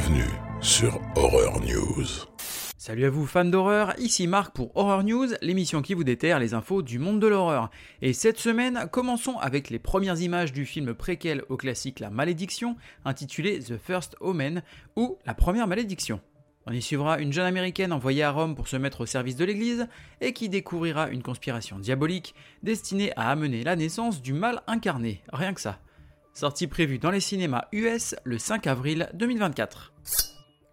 Bienvenue sur Horror News. Salut à vous fans d'horreur, ici Marc pour Horror News, l'émission qui vous déterre les infos du monde de l'horreur. Et cette semaine, commençons avec les premières images du film préquel au classique La Malédiction, intitulé The First Omen, ou La Première Malédiction. On y suivra une jeune américaine envoyée à Rome pour se mettre au service de l'Église et qui découvrira une conspiration diabolique destinée à amener la naissance du mal incarné, rien que ça. Sortie prévue dans les cinémas US le 5 avril 2024.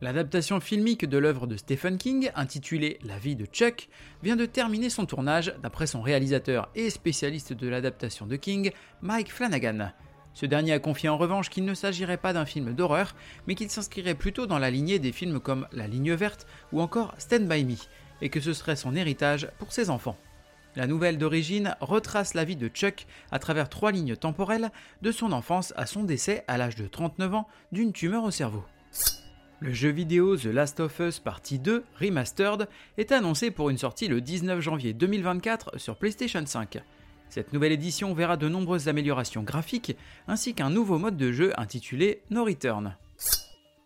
L'adaptation filmique de l'œuvre de Stephen King, intitulée La vie de Chuck, vient de terminer son tournage d'après son réalisateur et spécialiste de l'adaptation de King, Mike Flanagan. Ce dernier a confié en revanche qu'il ne s'agirait pas d'un film d'horreur, mais qu'il s'inscrirait plutôt dans la lignée des films comme La ligne verte ou encore Stand By Me, et que ce serait son héritage pour ses enfants. La nouvelle d'origine retrace la vie de Chuck à travers trois lignes temporelles, de son enfance à son décès à l'âge de 39 ans d'une tumeur au cerveau. Le jeu vidéo The Last of Us Partie 2 Remastered est annoncé pour une sortie le 19 janvier 2024 sur PlayStation 5. Cette nouvelle édition verra de nombreuses améliorations graphiques ainsi qu'un nouveau mode de jeu intitulé No Return.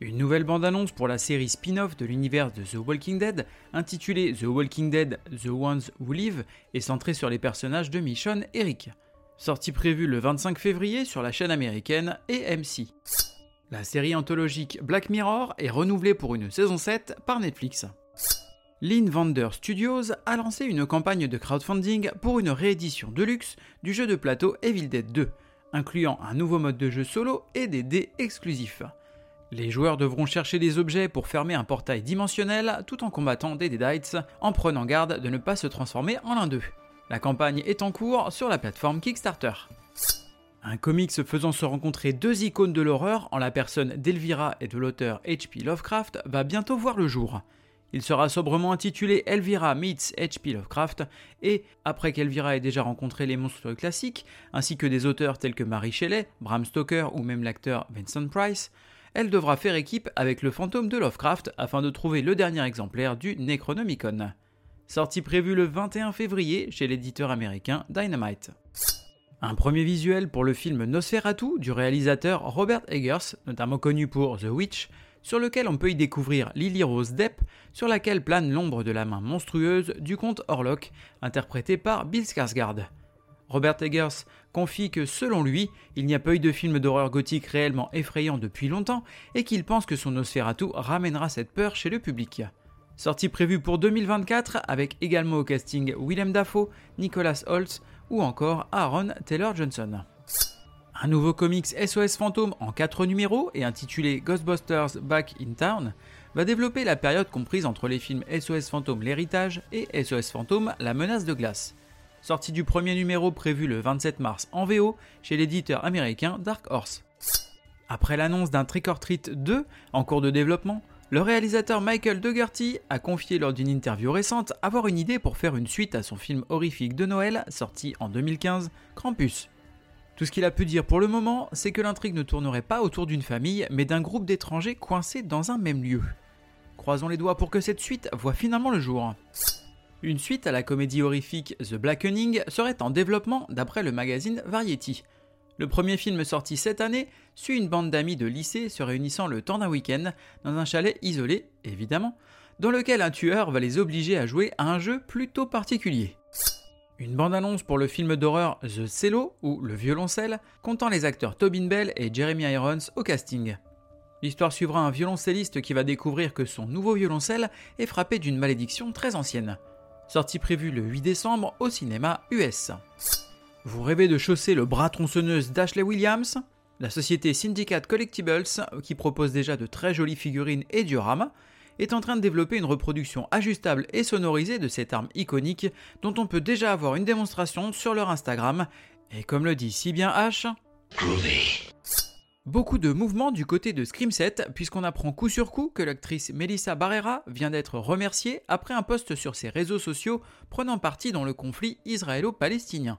Une nouvelle bande-annonce pour la série spin-off de l'univers de The Walking Dead, intitulée The Walking Dead The Ones Who Live, est centrée sur les personnages de Michonne et Rick. Sortie prévue le 25 février sur la chaîne américaine AMC. La série anthologique Black Mirror est renouvelée pour une saison 7 par Netflix. Lynn Vander Studios a lancé une campagne de crowdfunding pour une réédition de luxe du jeu de plateau Evil Dead 2, incluant un nouveau mode de jeu solo et des dés exclusifs. Les joueurs devront chercher des objets pour fermer un portail dimensionnel tout en combattant des Deadites en prenant garde de ne pas se transformer en l'un d'eux. La campagne est en cours sur la plateforme Kickstarter. Un comics faisant se rencontrer deux icônes de l'horreur en la personne d'Elvira et de l'auteur H.P. Lovecraft va bientôt voir le jour. Il sera sobrement intitulé Elvira meets H.P. Lovecraft et, après qu'Elvira ait déjà rencontré les monstres classiques, ainsi que des auteurs tels que Mary Shelley, Bram Stoker ou même l'acteur Vincent Price, elle devra faire équipe avec le fantôme de Lovecraft afin de trouver le dernier exemplaire du Necronomicon. Sortie prévue le 21 février chez l'éditeur américain Dynamite. Un premier visuel pour le film Nosferatu du réalisateur Robert Eggers, notamment connu pour The Witch, sur lequel on peut y découvrir Lily Rose Depp, sur laquelle plane l'ombre de la main monstrueuse du comte Orlok, interprété par Bill Skarsgård. Robert Eggers confie que selon lui, il n'y a pas eu de film d'horreur gothique réellement effrayant depuis longtemps et qu'il pense que son Nosferatu ramènera cette peur chez le public. Sortie prévue pour 2024 avec également au casting Willem Dafoe, Nicholas Holtz ou encore Aaron Taylor Johnson. Un nouveau comics SOS Fantôme en 4 numéros et intitulé Ghostbusters Back in Town va développer la période comprise entre les films SOS Fantôme L'Héritage et SOS Fantôme La Menace de Glace. Sortie du premier numéro prévu le 27 mars en VO chez l'éditeur américain Dark Horse. Après l'annonce d'un Trick or Treat 2 en cours de développement, le réalisateur Michael Dougherty a confié lors d'une interview récente avoir une idée pour faire une suite à son film horrifique de Noël sorti en 2015, Krampus. Tout ce qu'il a pu dire pour le moment, c'est que l'intrigue ne tournerait pas autour d'une famille, mais d'un groupe d'étrangers coincés dans un même lieu. Croisons les doigts pour que cette suite voit finalement le jour. Une suite à la comédie horrifique The Blackening serait en développement d'après le magazine Variety. Le premier film sorti cette année suit une bande d'amis de lycée se réunissant le temps d'un week-end dans un chalet isolé, évidemment, dans lequel un tueur va les obliger à jouer à un jeu plutôt particulier. Une bande-annonce pour le film d'horreur The Cello, ou Le Violoncelle, comptant les acteurs Tobin Bell et Jeremy Irons au casting. L'histoire suivra un violoncelliste qui va découvrir que son nouveau violoncelle est frappé d'une malédiction très ancienne. Sortie prévue le 8 décembre au cinéma US. Vous rêvez de chausser le bras tronçonneuse d'Ashley Williams La société Syndicate Collectibles, qui propose déjà de très jolies figurines et dioramas, est en train de développer une reproduction ajustable et sonorisée de cette arme iconique dont on peut déjà avoir une démonstration sur leur Instagram. Et comme le dit si bien H, Beaucoup de mouvements du côté de Screamset, puisqu'on apprend coup sur coup que l'actrice Melissa Barrera vient d'être remerciée après un post sur ses réseaux sociaux prenant parti dans le conflit israélo-palestinien.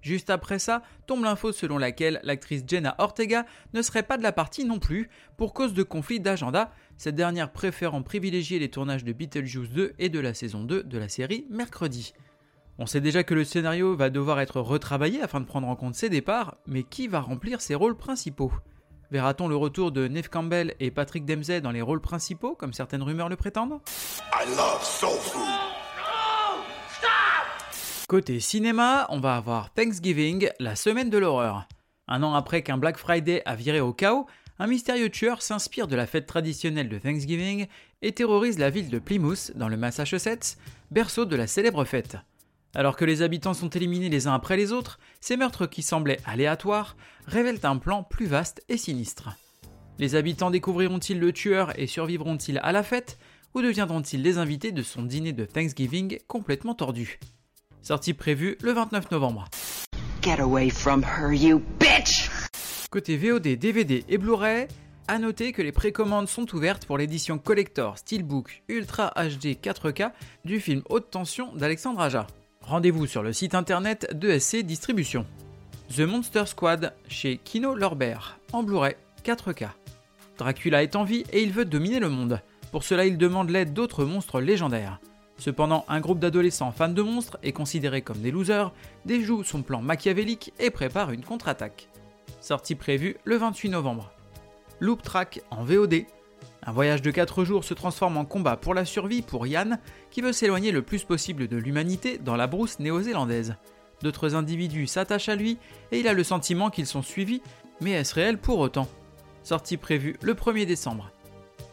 Juste après ça, tombe l'info selon laquelle l'actrice Jenna Ortega ne serait pas de la partie non plus, pour cause de conflit d'agenda, cette dernière préférant privilégier les tournages de Beetlejuice 2 et de la saison 2 de la série mercredi. On sait déjà que le scénario va devoir être retravaillé afin de prendre en compte ses départs, mais qui va remplir ses rôles principaux? Verra-t-on le retour de Neve Campbell et Patrick Dempsey dans les rôles principaux, comme certaines rumeurs le prétendent? Côté cinéma, on va avoir Thanksgiving, la semaine de l'horreur. Un an après qu'un Black Friday a viré au chaos, un mystérieux tueur s'inspire de la fête traditionnelle de Thanksgiving et terrorise la ville de Plymouth, dans le Massachusetts, berceau de la célèbre fête. Alors que les habitants sont éliminés les uns après les autres, ces meurtres qui semblaient aléatoires révèlent un plan plus vaste et sinistre. Les habitants découvriront-ils le tueur et survivront-ils à la fête, ou deviendront-ils les invités de son dîner de Thanksgiving complètement tordu? Sortie prévue le 29 novembre. Get away from her, you bitch! Côté VOD, DVD et Blu-ray, à noter que les précommandes sont ouvertes pour l'édition collector Steelbook Ultra HD 4K du film Haute Tension d'Alexandre Aja. Rendez-vous sur le site internet de SC Distribution. The Monster Squad chez Kino Lorber en Blu-ray 4K. Dracula est en vie et il veut dominer le monde. Pour cela, il demande l'aide d'autres monstres légendaires. Cependant, un groupe d'adolescents fans de monstres est considéré comme des losers, déjoue son plan machiavélique et prépare une contre-attaque. Sortie prévue le 28 novembre. Loop Track en VOD. Un voyage de 4 jours se transforme en combat pour la survie pour Yann, qui veut s'éloigner le plus possible de l'humanité dans la brousse néo-zélandaise. D'autres individus s'attachent à lui et il a le sentiment qu'ils sont suivis, mais est-ce réel pour autant? Sortie prévue le 1er décembre.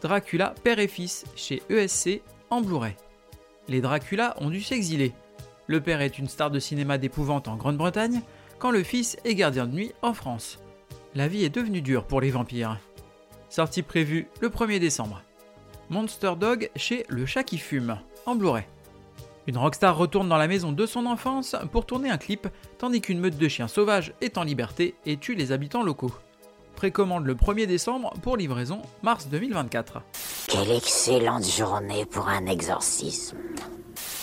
Dracula, père et fils chez ESC en Blu-ray les Dracula ont dû s'exiler. Le père est une star de cinéma d'épouvante en Grande-Bretagne, quand le fils est gardien de nuit en France. La vie est devenue dure pour les vampires. Sortie prévue le 1er décembre. Monster Dog chez Le Chat qui fume, en Blu-ray. Une rockstar retourne dans la maison de son enfance pour tourner un clip, tandis qu'une meute de chiens sauvages est en liberté et tue les habitants locaux. Précommande le 1er décembre pour livraison mars 2024. Quelle excellente journée pour un exorcisme.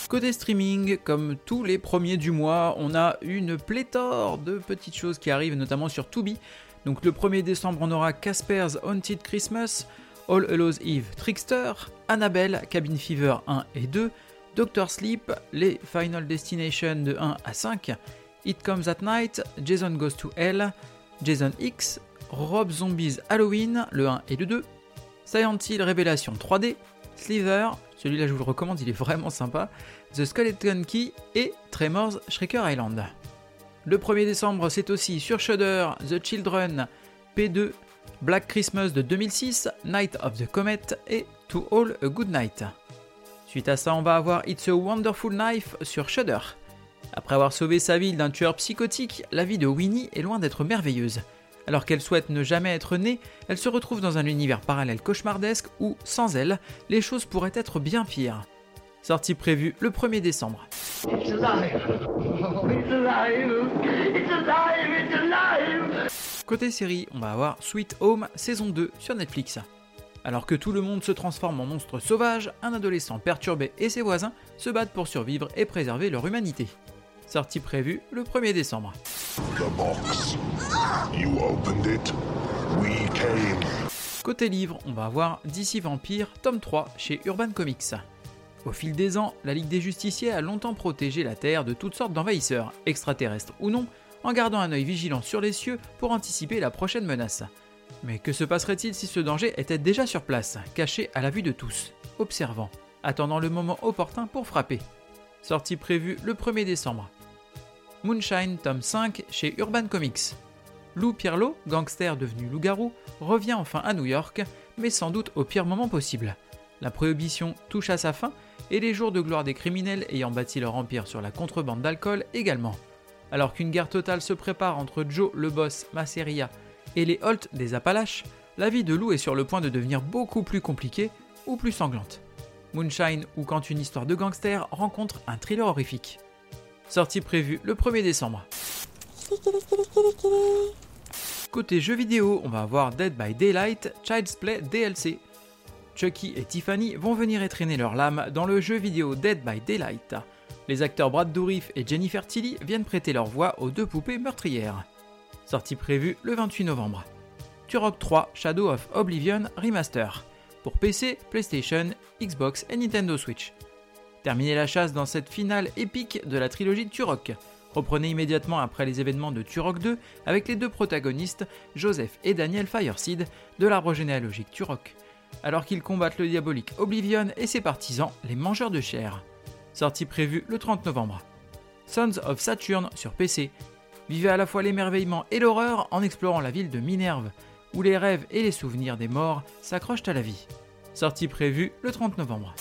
Côté streaming, comme tous les premiers du mois, on a une pléthore de petites choses qui arrivent, notamment sur Tubi. Donc le 1er décembre, on aura Casper's Haunted Christmas, All Hallows Eve Trickster, Annabelle, Cabin Fever 1 et 2, Doctor Sleep, les Final Destination de 1 à 5, It Comes at Night, Jason Goes to Hell, Jason X, Rob Zombies Halloween, le 1 et le 2, Silent Hill Révélation 3D, Sliver, celui-là je vous le recommande, il est vraiment sympa, The Skeleton Key et Tremors Shriker Island. Le 1er décembre, c'est aussi sur Shudder, The Children, P2, Black Christmas de 2006, Night of the Comet et To All a Good Night. Suite à ça, on va avoir It's a Wonderful Knife sur Shudder. Après avoir sauvé sa ville d'un tueur psychotique, la vie de Winnie est loin d'être merveilleuse. Alors qu'elle souhaite ne jamais être née, elle se retrouve dans un univers parallèle cauchemardesque où, sans elle, les choses pourraient être bien pires. Sortie prévue le 1er décembre. Côté série, on va avoir Sweet Home saison 2 sur Netflix. Alors que tout le monde se transforme en monstre sauvage, un adolescent perturbé et ses voisins se battent pour survivre et préserver leur humanité. Sortie prévue le 1er décembre. Côté livre, on va avoir DC Vampire, tome 3 chez Urban Comics. Au fil des ans, la Ligue des Justiciers a longtemps protégé la Terre de toutes sortes d'envahisseurs, extraterrestres ou non, en gardant un œil vigilant sur les cieux pour anticiper la prochaine menace. Mais que se passerait-il si ce danger était déjà sur place, caché à la vue de tous, observant, attendant le moment opportun pour frapper? Sortie prévue le 1er décembre. Moonshine, tome 5 chez Urban Comics. Lou Pierlot, gangster devenu loup-garou, revient enfin à New York, mais sans doute au pire moment possible. La prohibition touche à sa fin et les jours de gloire des criminels ayant bâti leur empire sur la contrebande d'alcool également. Alors qu'une guerre totale se prépare entre Joe le boss, Masseria et les Holt des Appalaches, la vie de Lou est sur le point de devenir beaucoup plus compliquée ou plus sanglante. Moonshine ou quand une histoire de gangster rencontre un thriller horrifique. Sortie prévue le 1er décembre. Côté jeux vidéo, on va avoir Dead by Daylight, Child's Play DLC. Chucky et Tiffany vont venir étraîner leur lame dans le jeu vidéo Dead by Daylight. Les acteurs Brad Dourif et Jennifer Tilly viennent prêter leur voix aux deux poupées meurtrières. Sortie prévue le 28 novembre. Turok 3 Shadow of Oblivion Remaster pour PC, PlayStation, Xbox et Nintendo Switch. Terminez la chasse dans cette finale épique de la trilogie Turok. Reprenez immédiatement après les événements de Turok 2 avec les deux protagonistes, Joseph et Daniel Fireseed, de l'arbre généalogique Turok, alors qu'ils combattent le diabolique Oblivion et ses partisans, les mangeurs de chair. Sortie prévue le 30 novembre. Sons of Saturn sur PC. Vivez à la fois l'émerveillement et l'horreur en explorant la ville de Minerve, où les rêves et les souvenirs des morts s'accrochent à la vie. Sortie prévue le 30 novembre.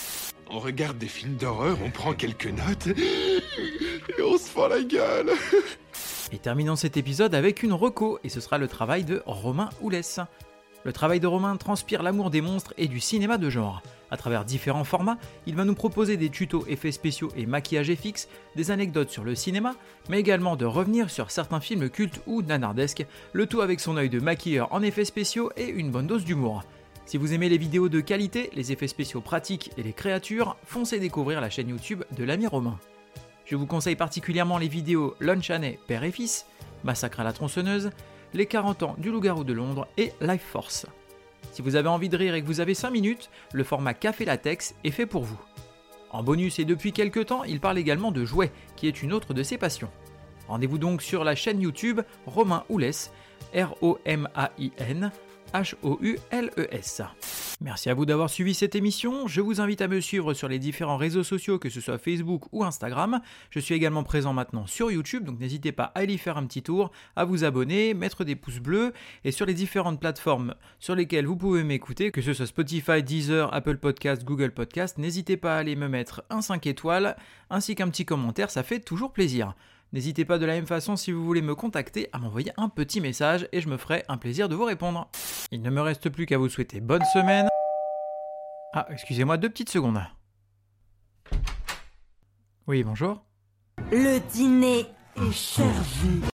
On regarde des films d'horreur, on prend quelques notes et on se fend la gueule. Et terminons cet épisode avec une reco, et ce sera le travail de Romain Oulès. Le travail de Romain transpire l'amour des monstres et du cinéma de genre. À travers différents formats, il va nous proposer des tutos effets spéciaux et maquillage FX, des anecdotes sur le cinéma, mais également de revenir sur certains films cultes ou nanardesques, le tout avec son œil de maquilleur en effets spéciaux et une bonne dose d'humour. Si vous aimez les vidéos de qualité, les effets spéciaux pratiques et les créatures, foncez découvrir la chaîne YouTube de l'ami Romain. Je vous conseille particulièrement les vidéos Lunchanet Père et Fils, Massacre à la tronçonneuse, Les 40 ans du loup-garou de Londres et Life Force. Si vous avez envie de rire et que vous avez 5 minutes, le format Café Latex est fait pour vous. En bonus et depuis quelques temps, il parle également de jouets, qui est une autre de ses passions. Rendez-vous donc sur la chaîne YouTube Romain Oulès, R-O-M-A-I-N, H-O-U-L-E-S. Merci à vous d'avoir suivi cette émission. Je vous invite à me suivre sur les différents réseaux sociaux, que ce soit Facebook ou Instagram. Je suis également présent maintenant sur YouTube, donc n'hésitez pas à y faire un petit tour, à vous abonner, mettre des pouces bleus et sur les différentes plateformes sur lesquelles vous pouvez m'écouter, que ce soit Spotify, Deezer, Apple Podcast, Google Podcast, n'hésitez pas à aller me mettre un 5 étoiles ainsi qu'un petit commentaire, ça fait toujours plaisir. N'hésitez pas de la même façon si vous voulez me contacter à m'envoyer un petit message et je me ferai un plaisir de vous répondre. Il ne me reste plus qu'à vous souhaiter bonne semaine. Ah, excusez-moi deux petites secondes. Oui, bonjour. Le dîner est servi.